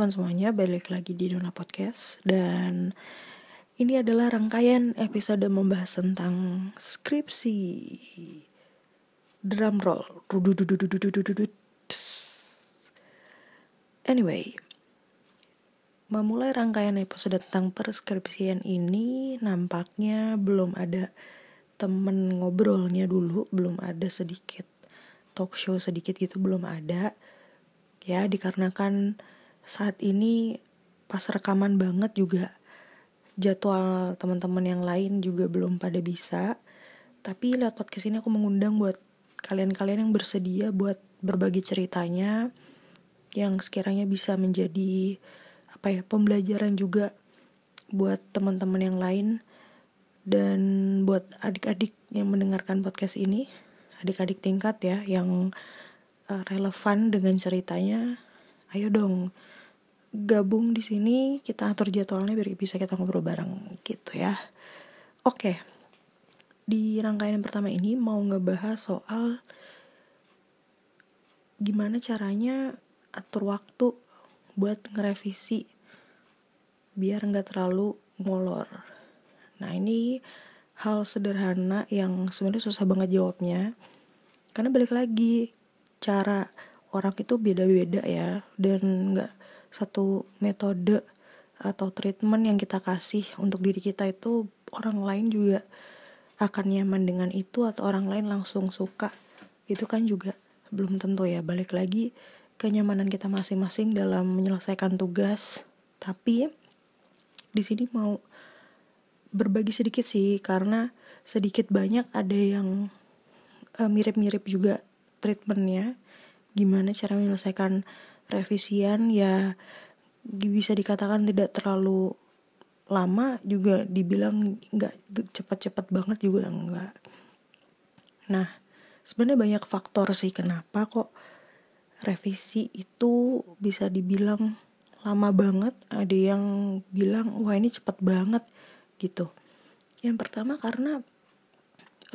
teman-teman semuanya, balik lagi di Dona Podcast. Dan ini adalah rangkaian episode membahas tentang skripsi. Drum roll. Anyway, memulai rangkaian episode tentang perskripsian ini nampaknya belum ada temen ngobrolnya dulu, belum ada sedikit talk show sedikit gitu belum ada. Ya dikarenakan saat ini pas rekaman banget juga. Jadwal teman-teman yang lain juga belum pada bisa. Tapi lewat podcast ini aku mengundang buat kalian-kalian yang bersedia buat berbagi ceritanya yang sekiranya bisa menjadi apa ya pembelajaran juga buat teman-teman yang lain dan buat adik-adik yang mendengarkan podcast ini. Adik-adik tingkat ya yang uh, relevan dengan ceritanya, ayo dong gabung di sini kita atur jadwalnya biar bisa kita ngobrol bareng gitu ya. Oke. Di rangkaian yang pertama ini mau ngebahas soal gimana caranya atur waktu buat ngerevisi biar nggak terlalu molor. Nah ini hal sederhana yang sebenarnya susah banget jawabnya karena balik lagi cara orang itu beda-beda ya dan nggak satu metode atau treatment yang kita kasih untuk diri kita itu orang lain juga akan nyaman dengan itu atau orang lain langsung suka. Itu kan juga belum tentu ya. Balik lagi kenyamanan kita masing-masing dalam menyelesaikan tugas. Tapi di sini mau berbagi sedikit sih karena sedikit banyak ada yang uh, mirip-mirip juga treatmentnya. Gimana cara menyelesaikan revisian ya bisa dikatakan tidak terlalu lama juga dibilang nggak cepat-cepat banget juga enggak nah sebenarnya banyak faktor sih kenapa kok revisi itu bisa dibilang lama banget. Ada yang bilang wah ini cepat banget gitu. Yang pertama karena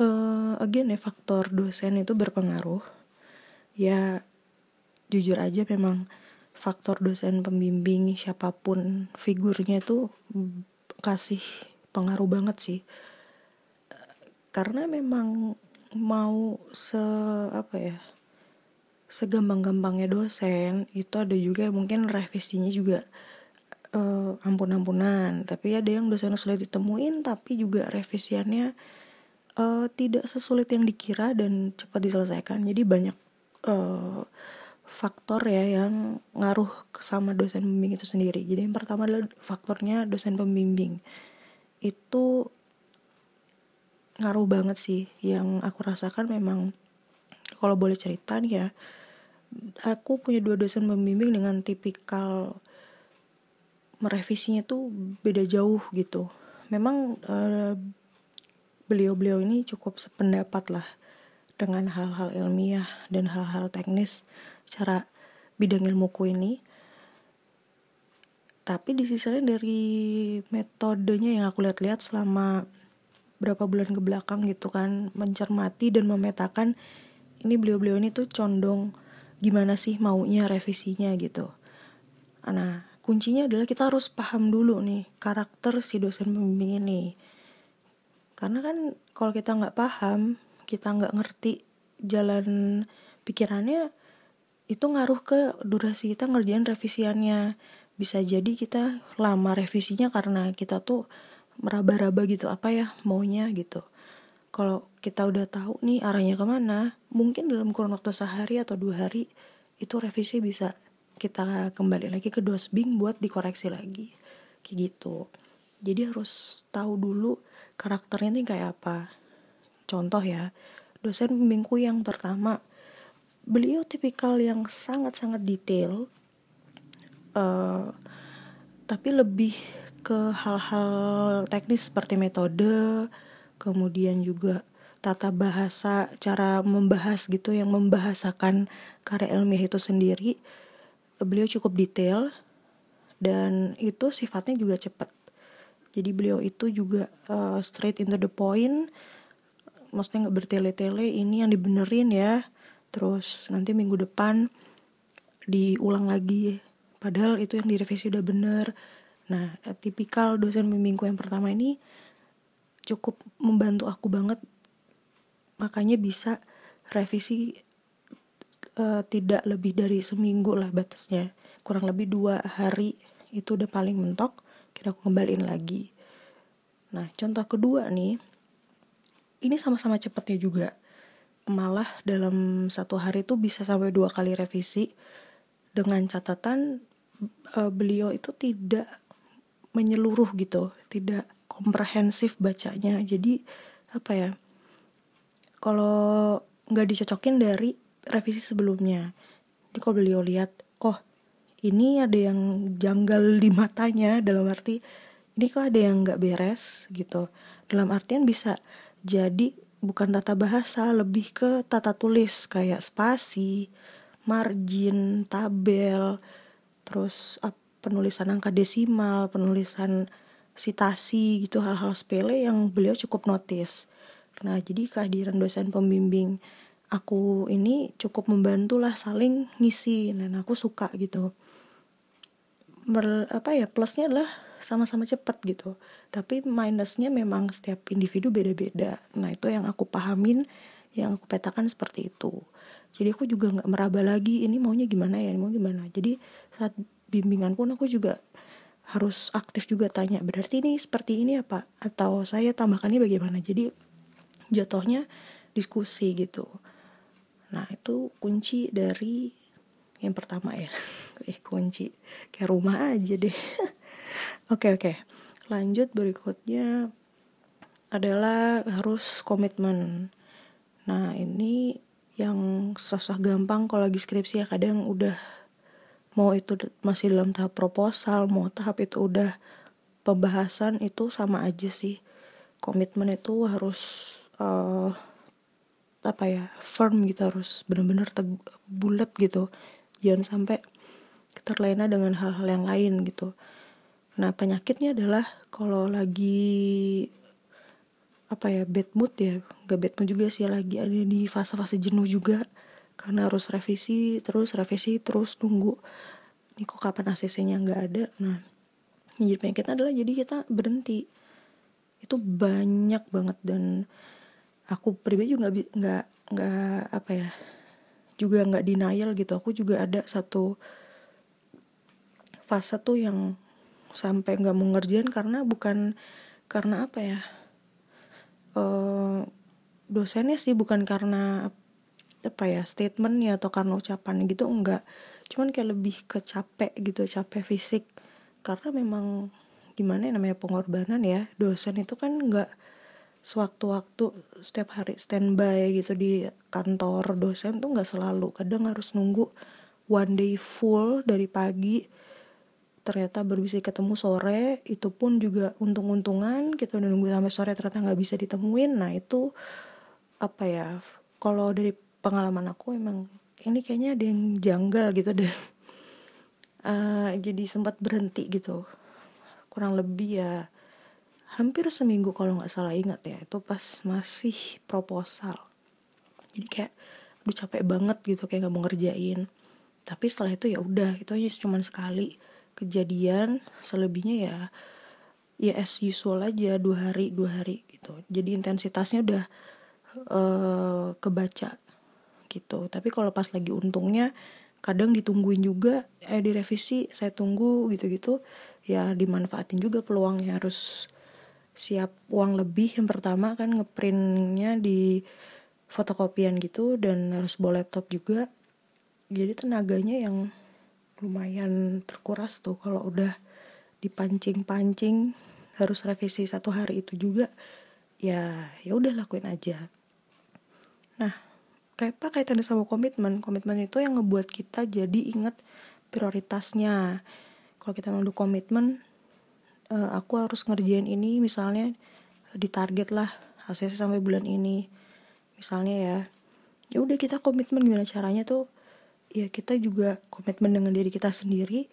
uh, again ya faktor dosen itu berpengaruh. Ya jujur aja memang faktor dosen pembimbing siapa pun figurnya itu kasih pengaruh banget sih. Karena memang mau se apa ya segampang-gampangnya dosen itu ada juga mungkin revisinya juga uh, ampun-ampunan. Tapi ada yang dosen sulit ditemuin tapi juga revisiannya uh, tidak sesulit yang dikira dan cepat diselesaikan. Jadi banyak uh, faktor ya yang ngaruh sama dosen pembimbing itu sendiri. Jadi yang pertama adalah faktornya dosen pembimbing. Itu ngaruh banget sih. Yang aku rasakan memang kalau boleh cerita nih ya aku punya dua dosen pembimbing dengan tipikal merevisinya tuh beda jauh gitu. Memang uh, beliau-beliau ini cukup sependapat lah dengan hal-hal ilmiah dan hal-hal teknis secara bidang ilmuku ini. Tapi di sisi lain dari metodenya yang aku lihat-lihat selama berapa bulan ke belakang gitu kan mencermati dan memetakan ini beliau-beliau ini tuh condong gimana sih maunya revisinya gitu. Nah, kuncinya adalah kita harus paham dulu nih karakter si dosen pembimbing ini karena kan kalau kita nggak paham kita nggak ngerti jalan pikirannya itu ngaruh ke durasi kita ngerjain revisiannya. Bisa jadi kita lama revisinya karena kita tuh meraba-raba gitu apa ya maunya gitu. Kalau kita udah tahu nih arahnya ke mana mungkin dalam kurun waktu sehari atau dua hari itu revisi bisa kita kembali lagi ke dosbing buat dikoreksi lagi. Kayak gitu. Jadi harus tahu dulu karakternya ini kayak apa contoh ya dosen pembimbingku yang pertama beliau tipikal yang sangat-sangat detail uh, tapi lebih ke hal-hal teknis seperti metode kemudian juga tata bahasa cara membahas gitu yang membahasakan karya ilmiah itu sendiri beliau cukup detail dan itu sifatnya juga cepat. Jadi beliau itu juga uh, straight into the point maksudnya nggak bertele-tele ini yang dibenerin ya. Terus nanti minggu depan diulang lagi. Padahal itu yang direvisi udah bener. Nah tipikal dosen bimbingku yang pertama ini cukup membantu aku banget. Makanya bisa revisi uh, tidak lebih dari seminggu lah batasnya. Kurang lebih dua hari itu udah paling mentok kira aku kembaliin lagi. Nah contoh kedua nih ini sama-sama cepatnya juga. Malah dalam satu hari itu bisa sampai dua kali revisi dengan catatan uh, beliau itu tidak menyeluruh gitu tidak komprehensif bacanya. Jadi apa ya kalau nggak dicocokin dari revisi sebelumnya jadi kalau beliau lihat oh ini ada yang janggal di matanya dalam arti ini kok ada yang nggak beres gitu. Dalam artian bisa jadi bukan tata bahasa lebih ke tata tulis. Kayak spasi margin tabel terus penulisan angka desimal penulisan sitasi gitu hal-hal sepele yang beliau cukup notice. Nah jadi kehadiran dosen pembimbing aku ini cukup membantu lah saling ngisi dan aku suka gitu. Ber, apa ya plusnya adalah sama-sama cepat gitu. Tapi minusnya memang setiap individu beda-beda. Nah itu yang aku pahamin yang aku petakan seperti itu. Jadi aku juga nggak meraba lagi ini maunya gimana ya ini mau gimana. Jadi saat bimbingan pun aku juga harus aktif juga tanya berarti ini seperti ini apa? Atau saya tambahkan ini bagaimana? Jadi jatuhnya diskusi gitu. Nah itu kunci dari yang pertama ya. Eh kunci. Kayak rumah aja deh oke oke. Lanjut berikutnya adalah harus komitmen. Nah ini yang susah gampang kalau lagi skripsi ya. Kadang udah mau itu masih dalam tahap proposal mau tahap itu udah pembahasan itu sama aja sih. Komitmen itu harus uh, apa ya firm gitu harus bener-bener bulat gitu. Jangan sampai terlena dengan hal-hal yang lain gitu nah penyakitnya adalah kalau lagi apa ya bad mood ya gak bad mood juga sih lagi ada di fase-fase jenuh juga. Karena harus revisi terus revisi terus nunggu. Ini kok kapan ACC-nya nggak ada? Nah jadi penyakitnya adalah jadi kita berhenti. Itu banyak banget dan aku pribadi juga nggak nggak apa ya juga nggak denial gitu. Aku juga ada satu fase tuh yang sampai nggak mau ngerjain karena bukan karena apa ya uh, dosennya sih bukan karena apa ya statementnya atau karena ucapan gitu enggak. Cuman kayak lebih ke capek gitu capek fisik. Karena memang gimana ya namanya pengorbanan ya dosen itu kan enggak sewaktu-waktu setiap hari standby gitu di kantor. Dosen tuh nggak selalu kadang harus nunggu one day full dari pagi ternyata baru bisa ketemu sore itu pun juga untung-untungan kita udah nunggu sampai sore ternyata nggak bisa ditemuin. Nah itu apa ya kalau dari pengalaman aku emang ini kayaknya ada yang janggal gitu dan uh, jadi sempat berhenti gitu. Kurang lebih ya hampir seminggu kalau nggak salah ingat ya itu pas masih proposal. Jadi kayak udah capek banget gitu kayak nggak mau ngerjain. Tapi setelah itu ya udah itu aja cuma sekali kejadian selebihnya ya ya as usual aja dua hari dua hari gitu. Jadi intensitasnya udah uh, kebaca gitu. Tapi kalau pas lagi untungnya kadang ditungguin juga eh direvisi saya tunggu gitu-gitu ya dimanfaatin juga peluangnya. Harus siap uang lebih yang pertama kan ngeprintnya di fotokopian gitu dan harus bawa laptop juga. Jadi tenaganya yang lumayan terkuras tuh kalau udah dipancing-pancing harus revisi satu hari itu juga ya ya udah lakuin aja. Nah kayak apa kaitannya sama komitmen. Komitmen itu yang ngebuat kita jadi inget prioritasnya. Kalau kita mau komitmen uh, aku harus ngerjain ini misalnya di target lah hasilnya sampai bulan ini. Misalnya ya ya udah kita komitmen gimana caranya tuh ya kita juga komitmen dengan diri kita sendiri.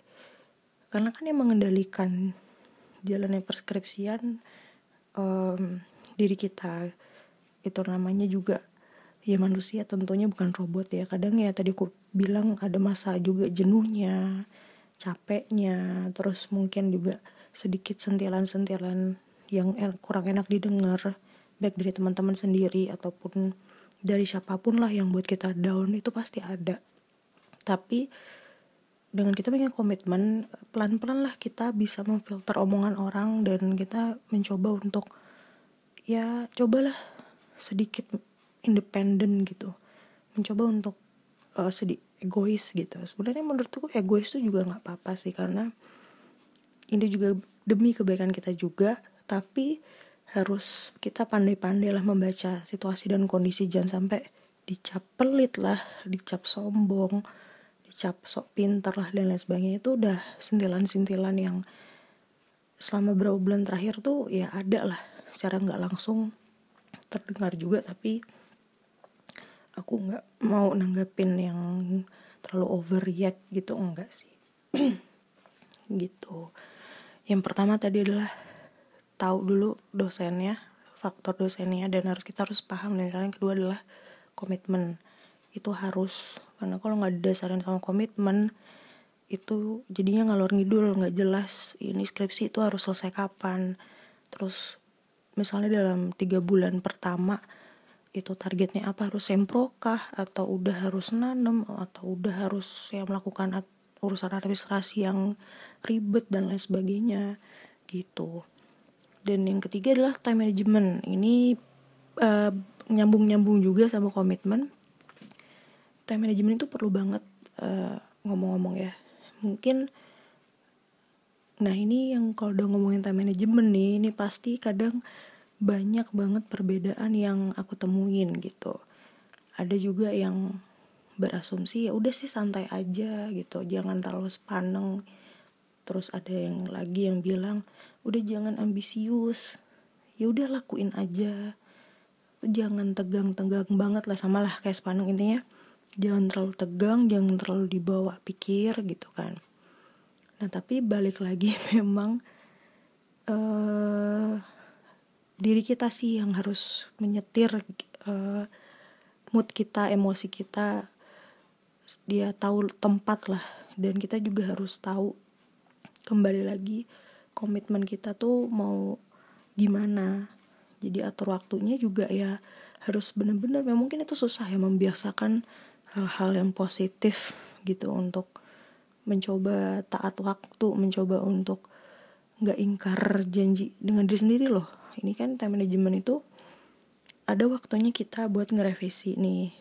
Karena kan yang mengendalikan jalannya perskripsian um, diri kita itu namanya juga ya manusia tentunya bukan robot ya. Kadang ya tadi aku bilang ada masa juga jenuhnya capeknya terus mungkin juga sedikit sentilan-sentilan yang kurang enak didengar baik dari teman-teman sendiri ataupun dari siapa pun lah yang buat kita down itu pasti ada tapi dengan kita punya komitmen pelan-pelan lah kita bisa memfilter omongan orang dan kita mencoba untuk ya cobalah sedikit independen gitu. Mencoba untuk uh, sedih egois gitu. Sebenarnya menurutku egois itu juga nggak apa-apa sih karena ini juga demi kebaikan kita juga tapi harus kita pandai-pandai lah membaca situasi dan kondisi. Jangan sampai dicap pelit lah dicap sombong dicap sok pintar lah dan lain sebagainya itu udah sentilan-sentilan yang selama beberapa bulan terakhir tuh ya ada lah. Secara nggak langsung terdengar juga tapi aku nggak mau nanggapin yang terlalu overreact gitu enggak sih. Gitu. Yang pertama tadi adalah tahu dulu dosennya faktor dosennya dan harus kita harus paham. Dan yang kedua adalah komitmen. Itu harus karena kalau nggak didasarin sama komitmen itu jadinya ngalor ngidul nggak jelas ini skripsi itu harus selesai kapan. Terus misalnya dalam tiga bulan pertama itu targetnya apa? Harus sempro kah atau udah harus nanem atau udah harus ya melakukan urusan administrasi yang ribet dan lain sebagainya gitu. Dan yang ketiga adalah time management. Ini uh, nyambung-nyambung juga sama komitmen time management itu perlu banget eh, ngomong-ngomong ya. Mungkin nah ini yang kalau udah ngomongin time management nih ini pasti kadang banyak banget perbedaan yang aku temuin gitu. Ada juga yang berasumsi ya udah sih santai aja gitu. Jangan terlalu sepaneng. Terus ada yang lagi yang bilang udah jangan ambisius. Ya udah lakuin aja. Jangan tegang-tegang banget lah sama lah kayak sepaneng intinya jangan terlalu tegang jangan terlalu dibawa pikir gitu kan. Nah tapi balik lagi memang uh, diri kita sih yang harus menyetir uh, mood kita emosi kita. Dia tahu tempat lah. Dan kita juga harus tahu kembali lagi komitmen kita tuh mau gimana. Jadi atur waktunya juga ya harus bener-bener ya mungkin itu susah ya membiasakan hal-hal yang positif gitu untuk mencoba taat waktu mencoba untuk nggak ingkar janji dengan diri sendiri loh. Ini kan time management itu ada waktunya kita buat ngerevisi nih.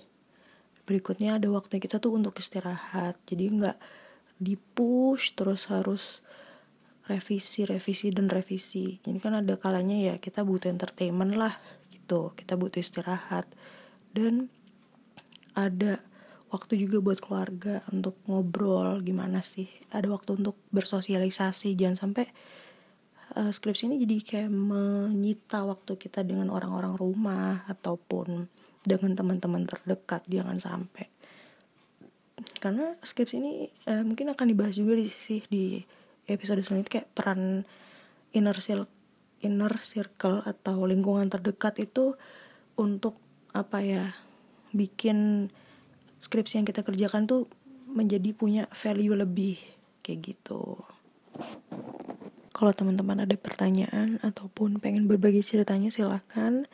Berikutnya ada waktunya kita tuh untuk istirahat. Jadi nggak dipush terus harus revisi revisi dan revisi. Jadi kan ada kalanya ya kita butuh entertainment lah gitu. Kita butuh istirahat. Dan ada waktu juga buat keluarga untuk ngobrol gimana sih. Ada waktu untuk bersosialisasi jangan sampai uh, skripsi ini jadi kayak menyita waktu kita dengan orang-orang rumah ataupun dengan teman-teman terdekat jangan sampai. Karena skripsi ini uh, mungkin akan dibahas juga di sih di episode selanjutnya kayak peran inner circle, inner circle atau lingkungan terdekat itu untuk apa ya bikin skripsi yang kita kerjakan tuh menjadi punya value lebih kayak gitu. Kalau teman-teman ada pertanyaan ataupun pengen berbagi ceritanya silahkan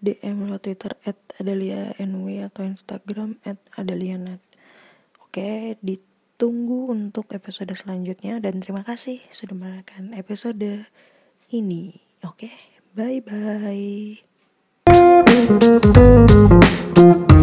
DM lo Twitter at Adalia NW atau Instagram at Adalianet. Oke, di Tunggu untuk episode selanjutnya dan terima kasih sudah menonton episode ini. Oke, okay? bye bye.